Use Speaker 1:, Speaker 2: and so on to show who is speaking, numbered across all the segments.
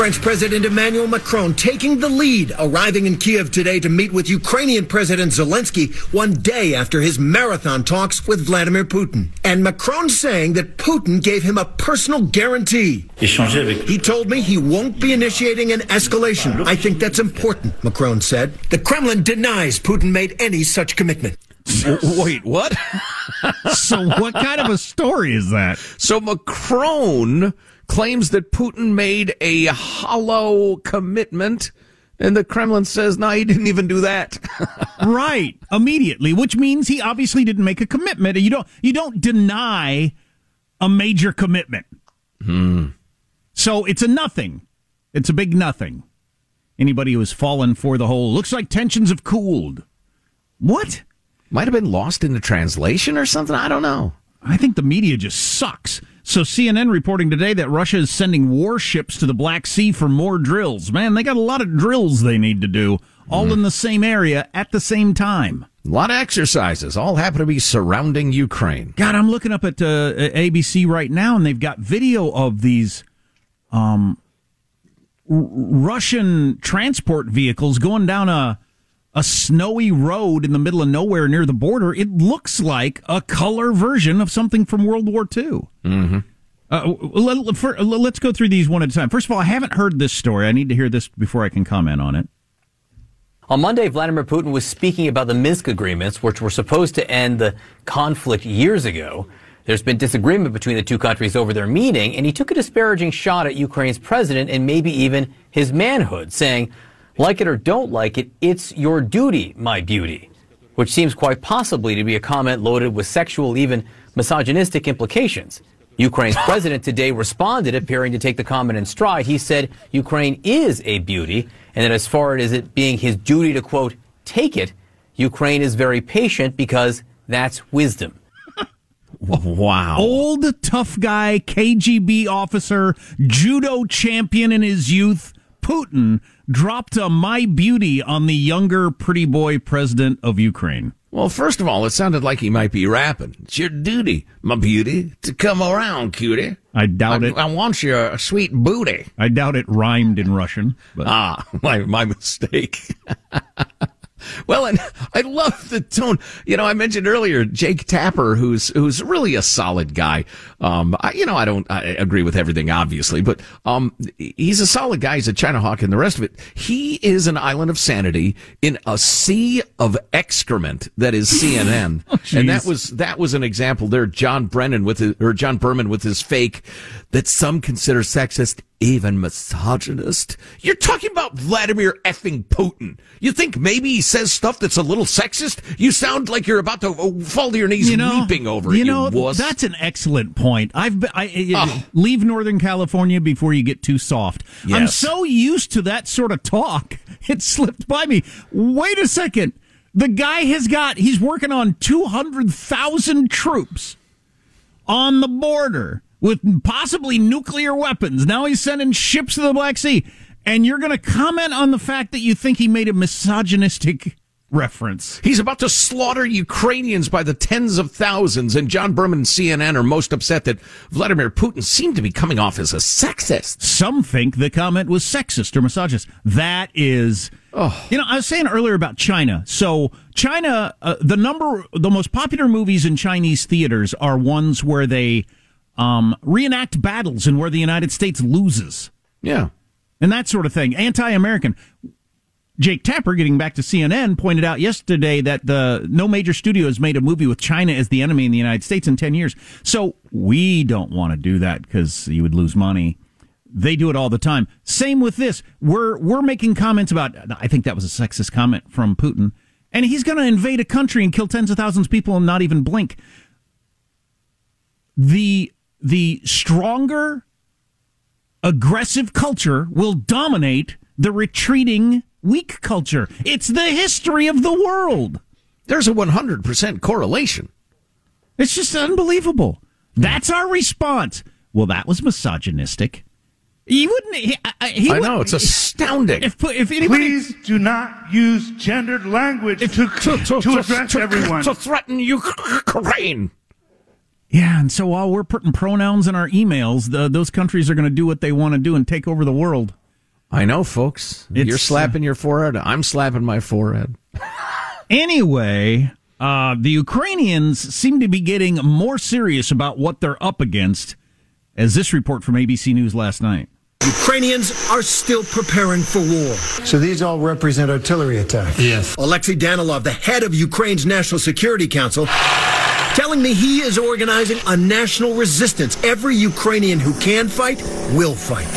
Speaker 1: French President Emmanuel Macron taking the lead, arriving in Kiev today to meet with Ukrainian President Zelensky one day after his marathon talks with Vladimir Putin. And Macron saying that Putin gave him a personal guarantee. He told me he won't be initiating an escalation. I think that's important, Macron said. The Kremlin denies Putin made any such commitment.
Speaker 2: Wait, what?
Speaker 3: so, what kind of a story is that?
Speaker 2: So, Macron claims that Putin made a hollow commitment. And the Kremlin says, no, he didn't even do that.
Speaker 3: right. Immediately, which means he obviously didn't make a commitment. You don't, you don't deny a major commitment.
Speaker 2: Hmm.
Speaker 3: So it's a nothing. It's a big nothing. Anybody who has fallen for the whole looks like tensions have cooled. What?
Speaker 2: Might have been lost in the translation or something. I don't know.
Speaker 3: I think the media just sucks. So CNN reporting today that Russia is sending warships to the Black Sea for more drills. Man, they got a lot of drills they need to do, all mm. in the same area at the same time.
Speaker 2: A lot of exercises, all happen to be surrounding Ukraine.
Speaker 3: God, I'm looking up at uh, ABC right now, and they've got video of these um, R- Russian transport vehicles going down a a snowy road in the middle of nowhere near the border. It looks like a color version of something from World War II.
Speaker 2: Mm-hmm.
Speaker 3: Uh, let, for, let's go through these one at a time. First of all, I haven't heard this story. I need to hear this before I can comment on it.
Speaker 4: On Monday, Vladimir Putin was speaking about the Minsk agreements, which were supposed to end the conflict years ago. There's been disagreement between the two countries over their meeting, and he took a disparaging shot at Ukraine's president and maybe even his manhood, saying, like it or don't like it, it's your duty, my beauty. Which seems quite possibly to be a comment loaded with sexual, even misogynistic implications. Ukraine's president today responded, appearing to take the comment in stride. He said Ukraine is a beauty, and that as far as it being his duty to, quote, take it, Ukraine is very patient because that's wisdom.
Speaker 2: Wow.
Speaker 3: Old tough guy, KGB officer, judo champion in his youth, Putin dropped a my beauty on the younger pretty boy president of Ukraine.
Speaker 2: Well, first of all, it sounded like he might be rapping. It's your duty, my beauty, to come around, cutie.
Speaker 3: I doubt
Speaker 2: I,
Speaker 3: it.
Speaker 2: I want your sweet booty.
Speaker 3: I doubt it rhymed in Russian.
Speaker 2: But. Ah, my, my mistake. Well, and I love the tone. You know, I mentioned earlier Jake Tapper, who's who's really a solid guy. Um, I, you know, I don't I agree with everything, obviously, but um, he's a solid guy. He's a China hawk and the rest of it. He is an island of sanity in a sea of excrement that is CNN, oh, and that was that was an example there. John Brennan with his, or John Berman with his fake that some consider sexist even misogynist. You're talking about Vladimir effing Putin. You think maybe he says stuff that's a little sexist? You sound like you're about to uh, fall to your knees
Speaker 3: you know,
Speaker 2: weeping over
Speaker 3: you
Speaker 2: it.
Speaker 3: know,
Speaker 2: you
Speaker 3: that's an excellent point. I've been, I, oh. leave Northern California before you get too soft. Yes. I'm so used to that sort of talk. It slipped by me. Wait a second. The guy has got, he's working on 200,000 troops on the border with possibly nuclear weapons. Now he's sending ships to the Black Sea. And you're going to comment on the fact that you think he made a misogynistic reference.
Speaker 2: He's about to slaughter Ukrainians by the tens of thousands, and John Berman and CNN are most upset that Vladimir Putin seemed to be coming off as a sexist.
Speaker 3: Some think the comment was sexist or misogynist. That is. Oh. You know, I was saying earlier about China. So, China, uh, the number, the most popular movies in Chinese theaters are ones where they um, reenact battles and where the United States loses.
Speaker 2: Yeah.
Speaker 3: And that sort of thing. Anti American. Jake Tapper, getting back to CNN, pointed out yesterday that the no major studio has made a movie with China as the enemy in the United States in 10 years. So we don't want to do that because you would lose money. They do it all the time. Same with this. We're we're making comments about I think that was a sexist comment from Putin. And he's going to invade a country and kill tens of thousands of people and not even blink. The the stronger aggressive culture will dominate the retreating weak culture. It's the history of the world.
Speaker 2: There's a 100% correlation.
Speaker 3: It's just unbelievable. That's our response. Well, that was misogynistic. He wouldn't. He, he
Speaker 2: I know it's astounding.
Speaker 3: If, if anybody,
Speaker 5: please do not use gendered language if, to, to, to, to address everyone
Speaker 2: to threaten Ukraine.
Speaker 3: Yeah, and so while we're putting pronouns in our emails, the, those countries are going to do what they want to do and take over the world.
Speaker 2: I know, folks. It's, You're slapping uh, your forehead. I'm slapping my forehead.
Speaker 3: anyway, uh, the Ukrainians seem to be getting more serious about what they're up against, as this report from ABC News last night.
Speaker 1: Ukrainians are still preparing for war.
Speaker 6: So these all represent artillery attacks?
Speaker 1: Yes. Alexei Danilov, the head of Ukraine's National Security Council, telling me he is organizing a national resistance. Every Ukrainian who can fight will fight.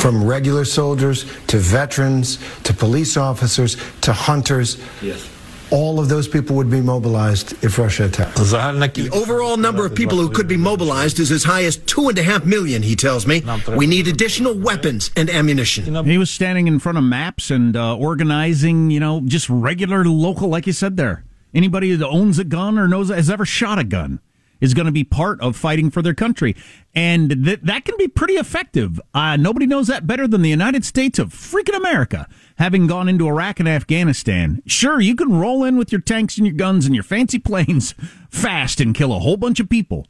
Speaker 6: From regular soldiers to veterans to police officers to hunters. Yes all of those people would be mobilized if Russia attacked.
Speaker 1: The overall number of people who could be mobilized is as high as two and a half million, he tells me. We need additional weapons and ammunition.
Speaker 3: He was standing in front of maps and uh, organizing, you know, just regular local, like you said there. Anybody that owns a gun or knows has ever shot a gun is going to be part of fighting for their country. And th- that can be pretty effective. Uh, nobody knows that better than the United States of freaking America, having gone into Iraq and Afghanistan. Sure, you can roll in with your tanks and your guns and your fancy planes fast and kill a whole bunch of people.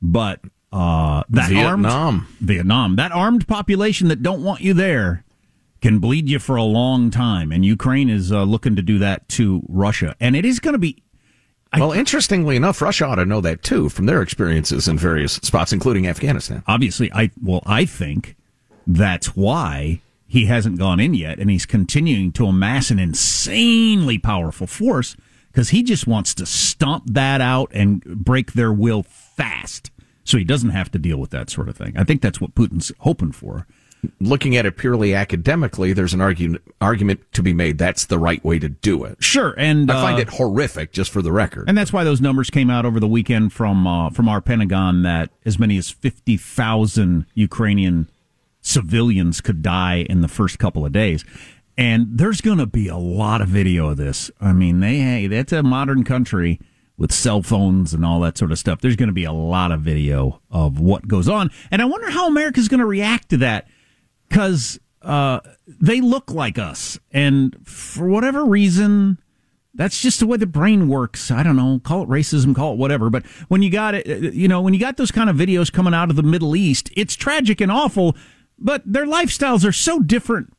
Speaker 3: But uh, that
Speaker 2: Vietnam.
Speaker 3: armed Vietnam, that armed population that don't want you there can bleed you for a long time, and Ukraine is uh, looking to do that to Russia, and it is going to be
Speaker 2: I, well, interestingly enough, Russia ought to know that too from their experiences in various spots, including Afghanistan.
Speaker 3: Obviously, I well, I think that's why he hasn't gone in yet, and he's continuing to amass an insanely powerful force because he just wants to stomp that out and break their will fast, so he doesn't have to deal with that sort of thing. I think that's what Putin's hoping for
Speaker 2: looking at it purely academically, there's an argument argument to be made that's the right way to do it.
Speaker 3: Sure, and
Speaker 2: I find uh, it horrific, just for the record.
Speaker 3: And that's why those numbers came out over the weekend from uh, from our Pentagon that as many as fifty thousand Ukrainian civilians could die in the first couple of days. And there's going to be a lot of video of this. I mean, they hey, that's a modern country with cell phones and all that sort of stuff. There's going to be a lot of video of what goes on, and I wonder how America's going to react to that because uh, they look like us, and for whatever reason, that's just the way the brain works. I don't know, call it racism, call it whatever. But when you got it, uh, you know, when you got those kind of videos coming out of the Middle East, it's tragic and awful. But their lifestyles are so different.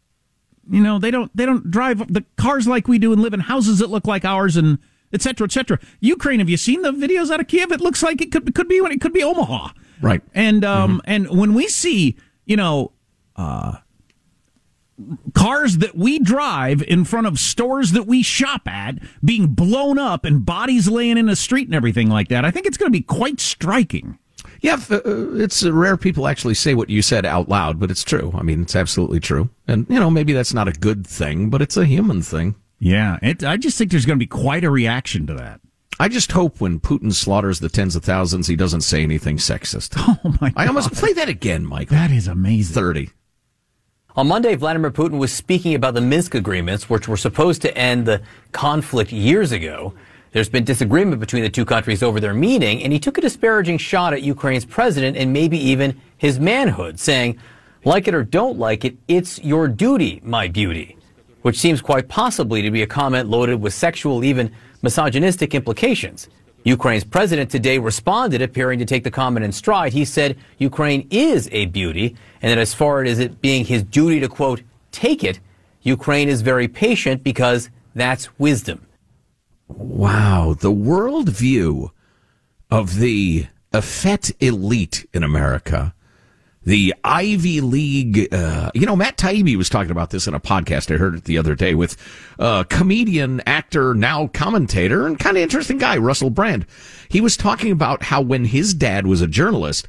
Speaker 3: You know, they don't they don't drive the cars like we do and live in houses that look like ours and etc. cetera, et cetera. Ukraine, have you seen the videos out of Kiev? It looks like it could could be when it could be Omaha,
Speaker 2: right?
Speaker 3: And um mm-hmm. and when we see you know uh, cars that we drive in front of stores that we shop at being blown up and bodies laying in the street and everything like that. I think it's going to be quite striking.
Speaker 2: Yeah, uh, it's rare people actually say what you said out loud, but it's true. I mean, it's absolutely true. And, you know, maybe that's not a good thing, but it's a human thing.
Speaker 3: Yeah, it, I just think there's going to be quite a reaction to that.
Speaker 2: I just hope when Putin slaughters the tens of thousands, he doesn't say anything sexist.
Speaker 3: Oh my! God.
Speaker 2: I almost play that again, Michael.
Speaker 3: That is amazing.
Speaker 2: Thirty.
Speaker 4: On Monday, Vladimir Putin was speaking about the Minsk agreements, which were supposed to end the conflict years ago. There's been disagreement between the two countries over their meaning, and he took a disparaging shot at Ukraine's president and maybe even his manhood, saying, like it or don't like it, it's your duty, my beauty, which seems quite possibly to be a comment loaded with sexual, even misogynistic implications. Ukraine's president today responded, appearing to take the comment in stride. He said Ukraine is a beauty, and that as far as it being his duty to, quote, take it, Ukraine is very patient because that's wisdom.
Speaker 2: Wow. The worldview of the effete elite in America the Ivy League. Uh, you know, Matt Taibbi was talking about this in a podcast. I heard it the other day with uh, comedian, actor, now commentator, and kind of interesting guy, Russell Brand. He was talking about how when his dad was a journalist,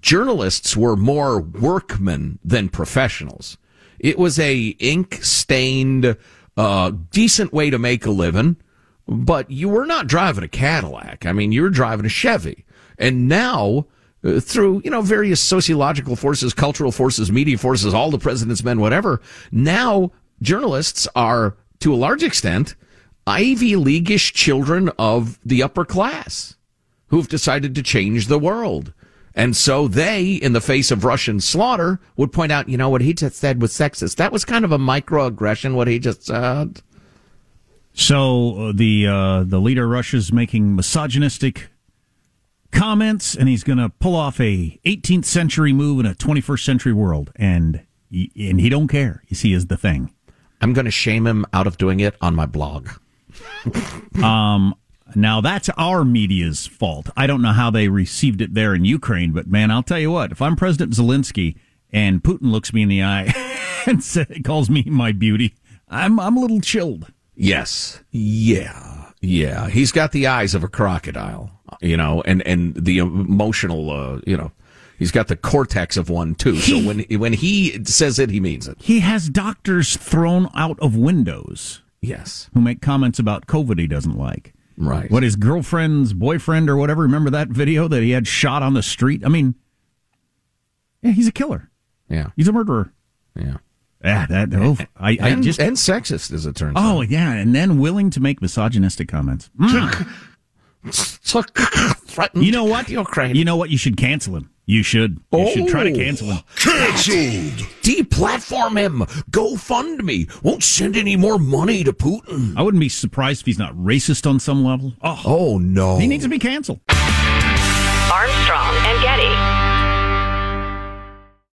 Speaker 2: journalists were more workmen than professionals. It was a ink stained, uh, decent way to make a living, but you were not driving a Cadillac. I mean, you were driving a Chevy. And now, uh, through, you know, various sociological forces, cultural forces, media forces, all the president's men, whatever. Now journalists are, to a large extent, Ivy Leagueish children of the upper class who've decided to change the world. And so they, in the face of Russian slaughter, would point out, you know, what he just said was sexist. That was kind of a microaggression, what he just said.
Speaker 3: So uh, the uh, the leader of Russia is making misogynistic comments, and he's going to pull off a 18th century move in a 21st century world. And and he don't care. You see, is the thing.
Speaker 2: I'm going to shame him out of doing it on my blog.
Speaker 3: um, now that's our media's fault. I don't know how they received it there in Ukraine, but man, I'll tell you what: if I'm President Zelensky and Putin looks me in the eye and calls me my beauty, I'm I'm a little chilled.
Speaker 2: Yes, yeah, yeah. He's got the eyes of a crocodile, you know, and and the emotional, uh, you know. He's got the cortex of one too. He, so when when he says it, he means it.
Speaker 3: He has doctors thrown out of windows.
Speaker 2: Yes,
Speaker 3: who make comments about COVID he doesn't like.
Speaker 2: Right.
Speaker 3: What his girlfriend's boyfriend or whatever? Remember that video that he had shot on the street? I mean, yeah, he's a killer.
Speaker 2: Yeah,
Speaker 3: he's a murderer.
Speaker 2: Yeah.
Speaker 3: Yeah, that oh, I,
Speaker 2: and,
Speaker 3: I just
Speaker 2: and sexist as it turns
Speaker 3: oh,
Speaker 2: out.
Speaker 3: Oh yeah, and then willing to make misogynistic comments. Mm. you know what?
Speaker 2: Ukraine.
Speaker 3: You know what? You should cancel him. You should. You oh, should try to oh. cancel him.
Speaker 2: Canceled. Deplatform him. Go fund me. Won't send any more money to Putin.
Speaker 3: I wouldn't be surprised if he's not racist on some level.
Speaker 2: Oh, oh no.
Speaker 3: He needs to be canceled.
Speaker 7: Armstrong and Getty.